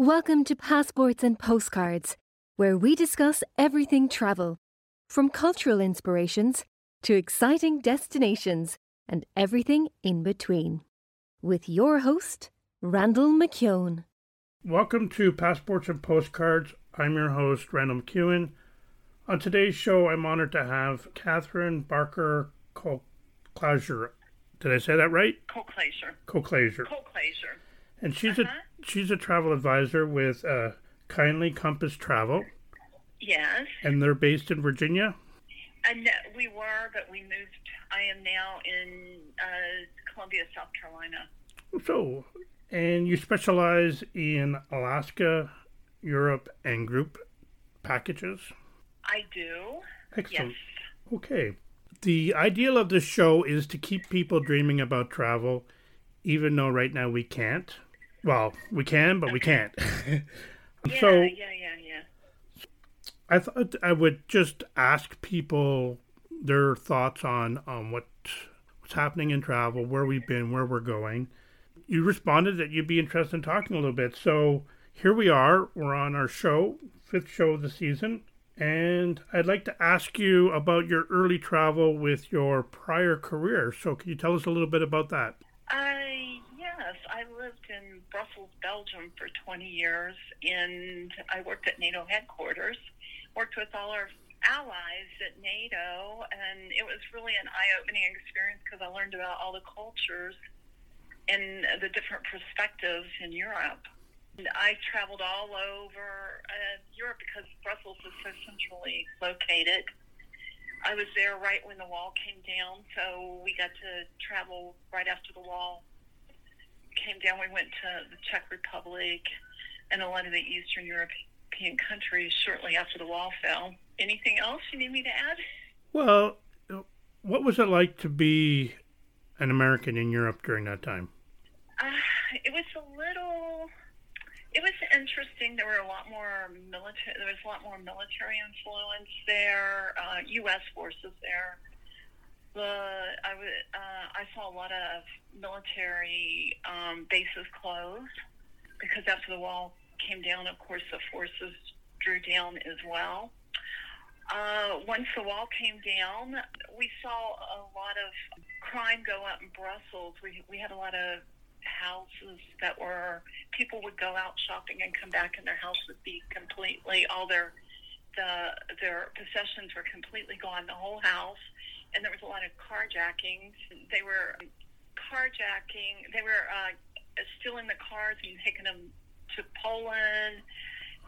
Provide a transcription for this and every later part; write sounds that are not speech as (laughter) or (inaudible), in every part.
Welcome to Passports and Postcards, where we discuss everything travel, from cultural inspirations to exciting destinations and everything in between. With your host, Randall McKeown. Welcome to Passports and Postcards. I'm your host, Randall McEwen. On today's show, I'm honored to have Catherine Barker Colclasure. Did I say that right? Colclasure. Colclasure. Colclasure. And she's Uh-huh. a she's a travel advisor with uh, Kindly Compass Travel, Yes. and they're based in Virginia. And uh, we were, but we moved. I am now in uh, Columbia, South Carolina. So, and you specialize in Alaska, Europe, and group packages. I do. Excellent. Yes. Okay. The ideal of this show is to keep people dreaming about travel, even though right now we can't. Well, we can, but we can't. (laughs) Yeah, so yeah, yeah, yeah. I thought I would just ask people their thoughts on um, on what what's happening in travel, where we've been, where we're going. You responded that you'd be interested in talking a little bit. So here we are. We're on our show, fifth show of the season. And I'd like to ask you about your early travel with your prior career. So, can you tell us a little bit about that? I lived in Brussels, Belgium for 20 years, and I worked at NATO headquarters. Worked with all our allies at NATO, and it was really an eye-opening experience because I learned about all the cultures and the different perspectives in Europe. And I traveled all over uh, Europe because Brussels is so centrally located. I was there right when the wall came down, so we got to travel right after the wall came down. We went to the Czech Republic and a lot of the Eastern European countries shortly after the wall fell. Anything else you need me to add? Well, what was it like to be an American in Europe during that time? Uh, it was a little. It was interesting. There were a lot more military. There was a lot more military influence there. Uh, U.S. forces there. The I was uh, I saw a lot of military um, bases closed because after the wall came down, of course, the forces drew down as well. Uh, once the wall came down, we saw a lot of crime go up in Brussels. We we had a lot of houses that were people would go out shopping and come back and their house would be completely all their the their possessions were completely gone the whole house and there was a lot of carjackings they were carjacking they were uh, stealing the cars and taking them to Poland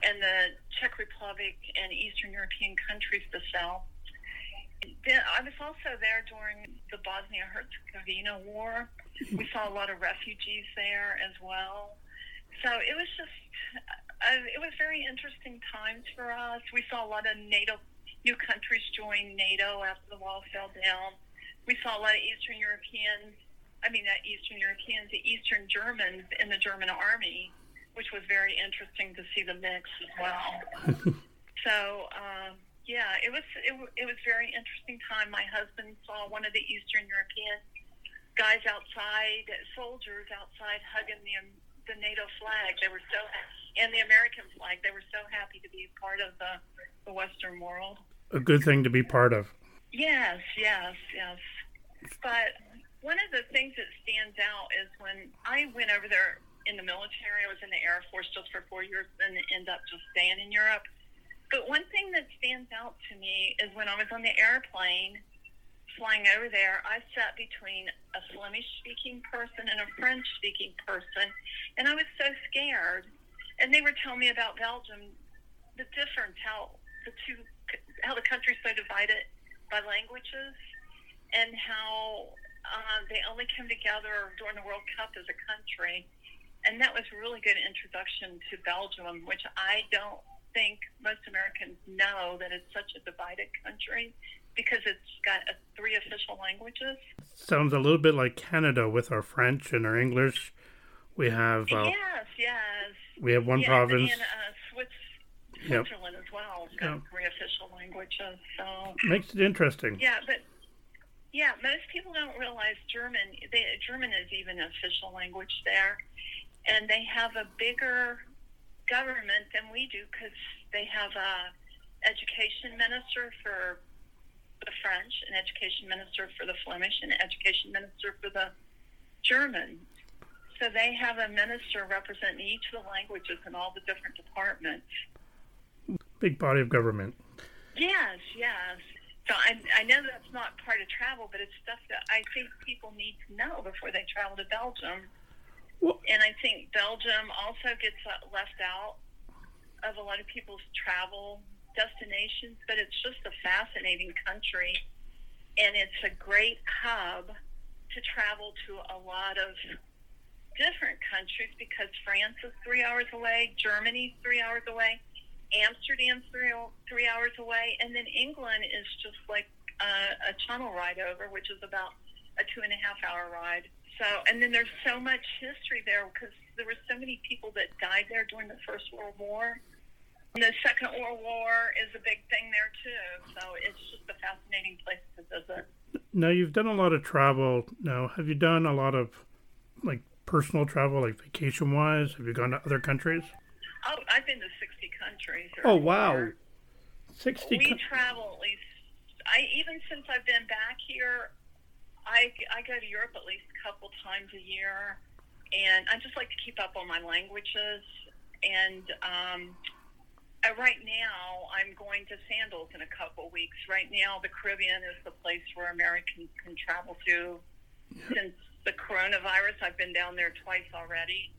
and the Czech Republic and Eastern European countries to sell then I was also there during the Bosnia Herzegovina war. We saw a lot of refugees there as well. So it was just, uh, it was very interesting times for us. We saw a lot of NATO, new countries joined NATO after the wall fell down. We saw a lot of Eastern Europeans, I mean, not Eastern Europeans, the Eastern Germans in the German army, which was very interesting to see the mix as well. (laughs) so, um, yeah, it was it, it was very interesting time. My husband saw one of the Eastern European guys outside, soldiers outside, hugging the the NATO flag. They were so and the American flag. They were so happy to be part of the the Western world. A good thing to be part of. Yes, yes, yes. But one of the things that stands out is when I went over there in the military. I was in the Air Force just for four years, and end up just staying in Europe. But one thing that stands out to me is when I was on the airplane flying over there, I sat between a Flemish speaking person and a French speaking person, and I was so scared. And they were telling me about Belgium, the difference, how the two, how the country's so divided by languages, and how uh, they only come together during the World Cup as a country. And that was a really good introduction to Belgium, which I don't think most Americans know that it's such a divided country because it's got uh, three official languages. Sounds a little bit like Canada with our French and our English. We have uh, yes, yes. we have one yes, province. and uh, Yep. Switzerland as well. Got Yep. three official languages. So Makes it interesting. yeah, but yeah, most people don't realize German. They, German is even an official language there, and they have a bigger government than we do because they have a education minister for the French, an education minister for the Flemish, and an education minister for the German. So they have a minister representing each of the languages in all the different departments. Big body of government. Yes, yes. So I, I know that's not part of travel, but it's stuff that I think people need to know before they travel to Belgium. Well, And I think Belgium also gets uh, left out of a lot of people's travel destinations, but it's just a fascinating country. And it's a great hub to travel to a lot of different countries because France is three hours away, Germany's three hours away, Amsterdam's three, three hours away, and then England is just like a, a tunnel ride over, which is about a two and a half hour ride. So, and then there's so much history there because there were so many people that died there during the First World War. And the Second World War is a big thing there too. So it's just a fascinating place to visit. now you've done a lot of travel. Now, have you done a lot of like personal travel, like vacation wise? Have you gone to other countries? Oh, I've been to 60 countries. Oh wow, more. sixty. We co- travel at least. I even since I've been back here, I I go to Europe at least a couple times a year, and I just like to keep up on my languages. And um, uh, right now, I'm going to Sandals in a couple weeks. Right now, the Caribbean is the place where Americans can travel to. Since the coronavirus, I've been down there twice already.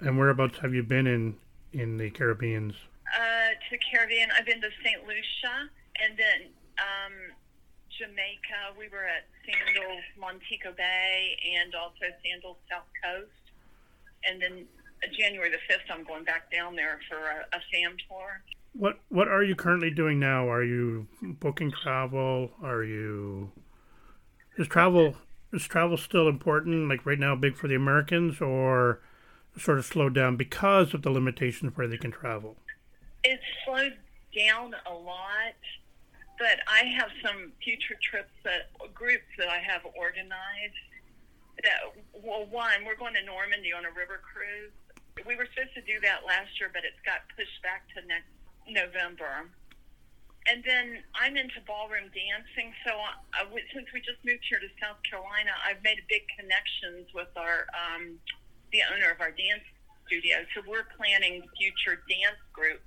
and whereabouts have you been in in the Caribbeans? Uh, to Caribbean, I've been to St. Lucia, and then um, Jamaica. We were at Sandals, Montego Bay, and also Sandals South Coast. And then uh, January the fifth, I'm going back down there for a, a FAM tour. What What are you currently doing now? Are you booking travel? Are you is travel is travel still important? Like right now, big for the Americans, or sort of slowed down because of the limitations where they can travel? It's slowed down a lot, but I have some future trips that groups that I have organized. That well, one, we're going to Normandy on a river cruise. We were supposed to do that last year, but it's got pushed back to next November. And then I'm into ballroom dancing, so I, I, since we just moved here to South Carolina, I've made big connections with our um, the owner of our dance studio. So we're planning future dance group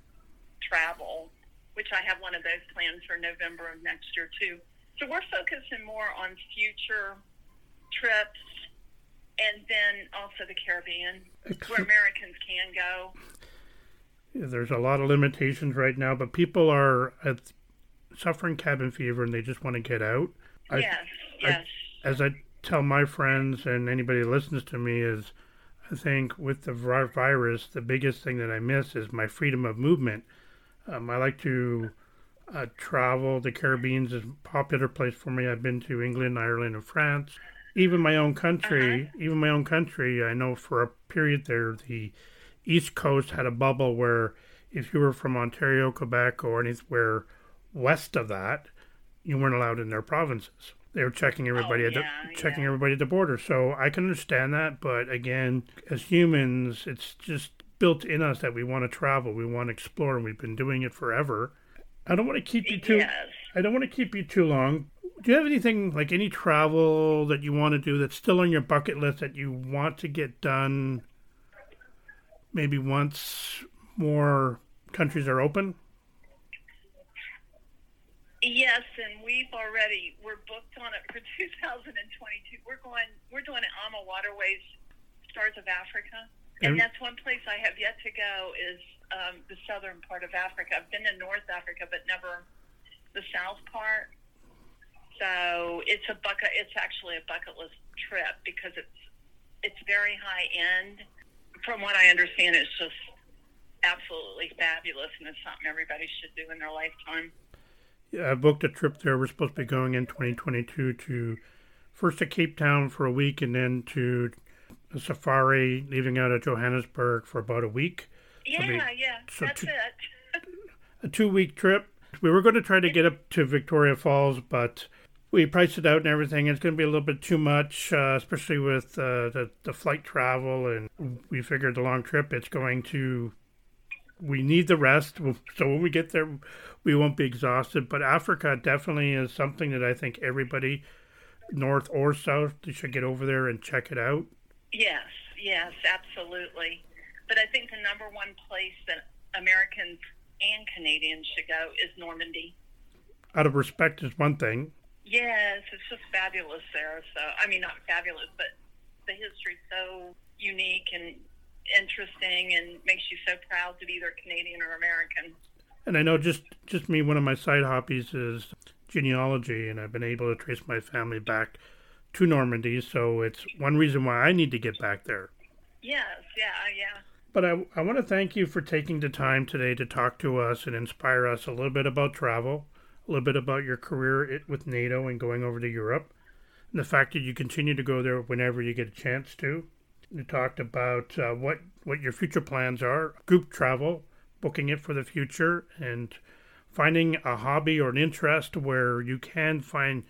travel, which I have one of those plans for November of next year too. So we're focusing more on future trips and then also the Caribbean, where Americans can go. There's a lot of limitations right now, but people are uh, suffering cabin fever and they just want to get out. I- yes, yes. as I tell my friends and anybody listens to me is I think with the virus, the biggest thing that I miss is my freedom of movement. Um, I like to uh, travel. The Caribbean is a popular place for me. I've been to England, Ireland, and France. Even my own country, even my own country, I know for a period there, the East Coast had a bubble where if you were from Ontario, Quebec, or anywhere west of that, you weren't allowed in their provinces. They were checking oh, everybody at the yeah, checking yeah. everybody at the border. So I can understand that, but again, as humans, it's just built in us that we want to travel, we want to explore, and we've been doing it forever. I don't want to keep you too. Yes. I don't want to keep you too long. Do you have anything like any travel that you want to do that's still on your bucket list that you want to get done? Maybe once more countries are open. Yes, and we've already we're booked on it for (laughs) 2022. We're going we're doing it AmaWaterways Stars of Africa, and And- that's one place I have yet to go is um, the southern part of Africa. I've been to North Africa, but never the south part. So it's a bucket. It's actually a bucket list trip because it's it's very high end. From what I understand, it's just absolutely fabulous, and it's something everybody should do in their lifetime. I booked a trip there. We're supposed to be going in 2022 to first to Cape Town for a week and then to a safari, leaving out of Johannesburg for about a week. Yeah, be- yeah, so that's two- it. (laughs) a two week trip. We were going to try to get up to Victoria Falls, but we priced it out and everything. It's going to be a little bit too much, uh, especially with uh, the, the flight travel. And we figured the long trip, it's going to we need the rest. So when we get there, we won't be exhausted. But Africa definitely is something that I think everybody, north or south, should get over there and check it out. Yes, yes, absolutely. But I think the number one place that Americans and Canadians should go is Normandy. Out of respect is one thing. Yes, it's just fabulous there. So I mean, not fabulous, but the history's so unique and interesting, and makes you so proud to be either Canadian or American. And I know just just me, one of my side hobbies is genealogy, and I've been able to trace my family back to Normandy. So it's one reason why I need to get back there. Yes, yeah, yeah. But I, I want to thank you for taking the time today to talk to us and inspire us a little bit about travel, a little bit about your career with NATO and going over to Europe, and the fact that you continue to go there whenever you get a chance to. You talked about uh, what what your future plans are, group travel, booking it for the future, and finding a hobby or an interest where you can find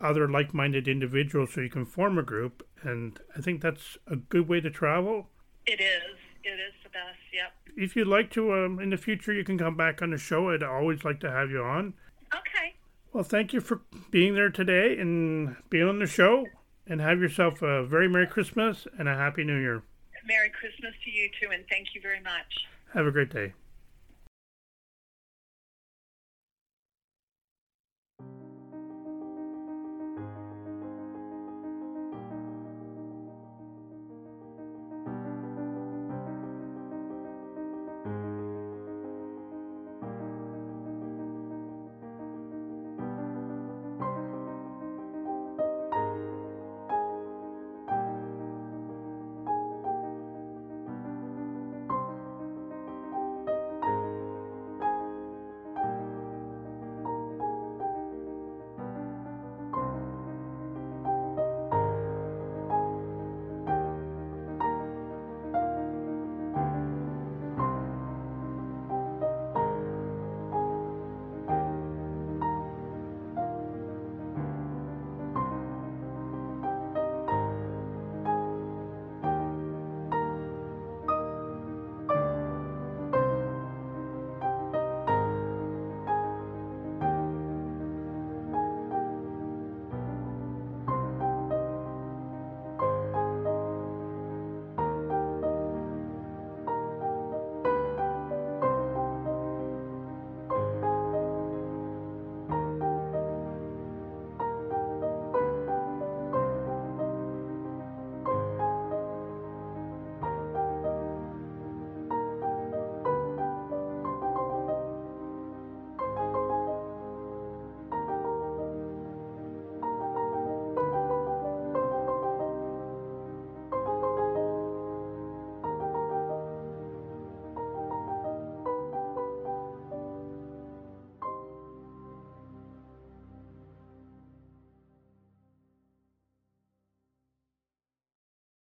other like-minded individuals so you can form a group. And I think that's a good way to travel. It is. It is the best. Yep. If you'd like to, um, in the future, you can come back on the show. I'd always like to have you on. Okay. Well, thank you for being there today and being on the show. And have yourself a very Merry Christmas and a Happy New Year. Merry Christmas to you too, and thank you very much. Have a great day.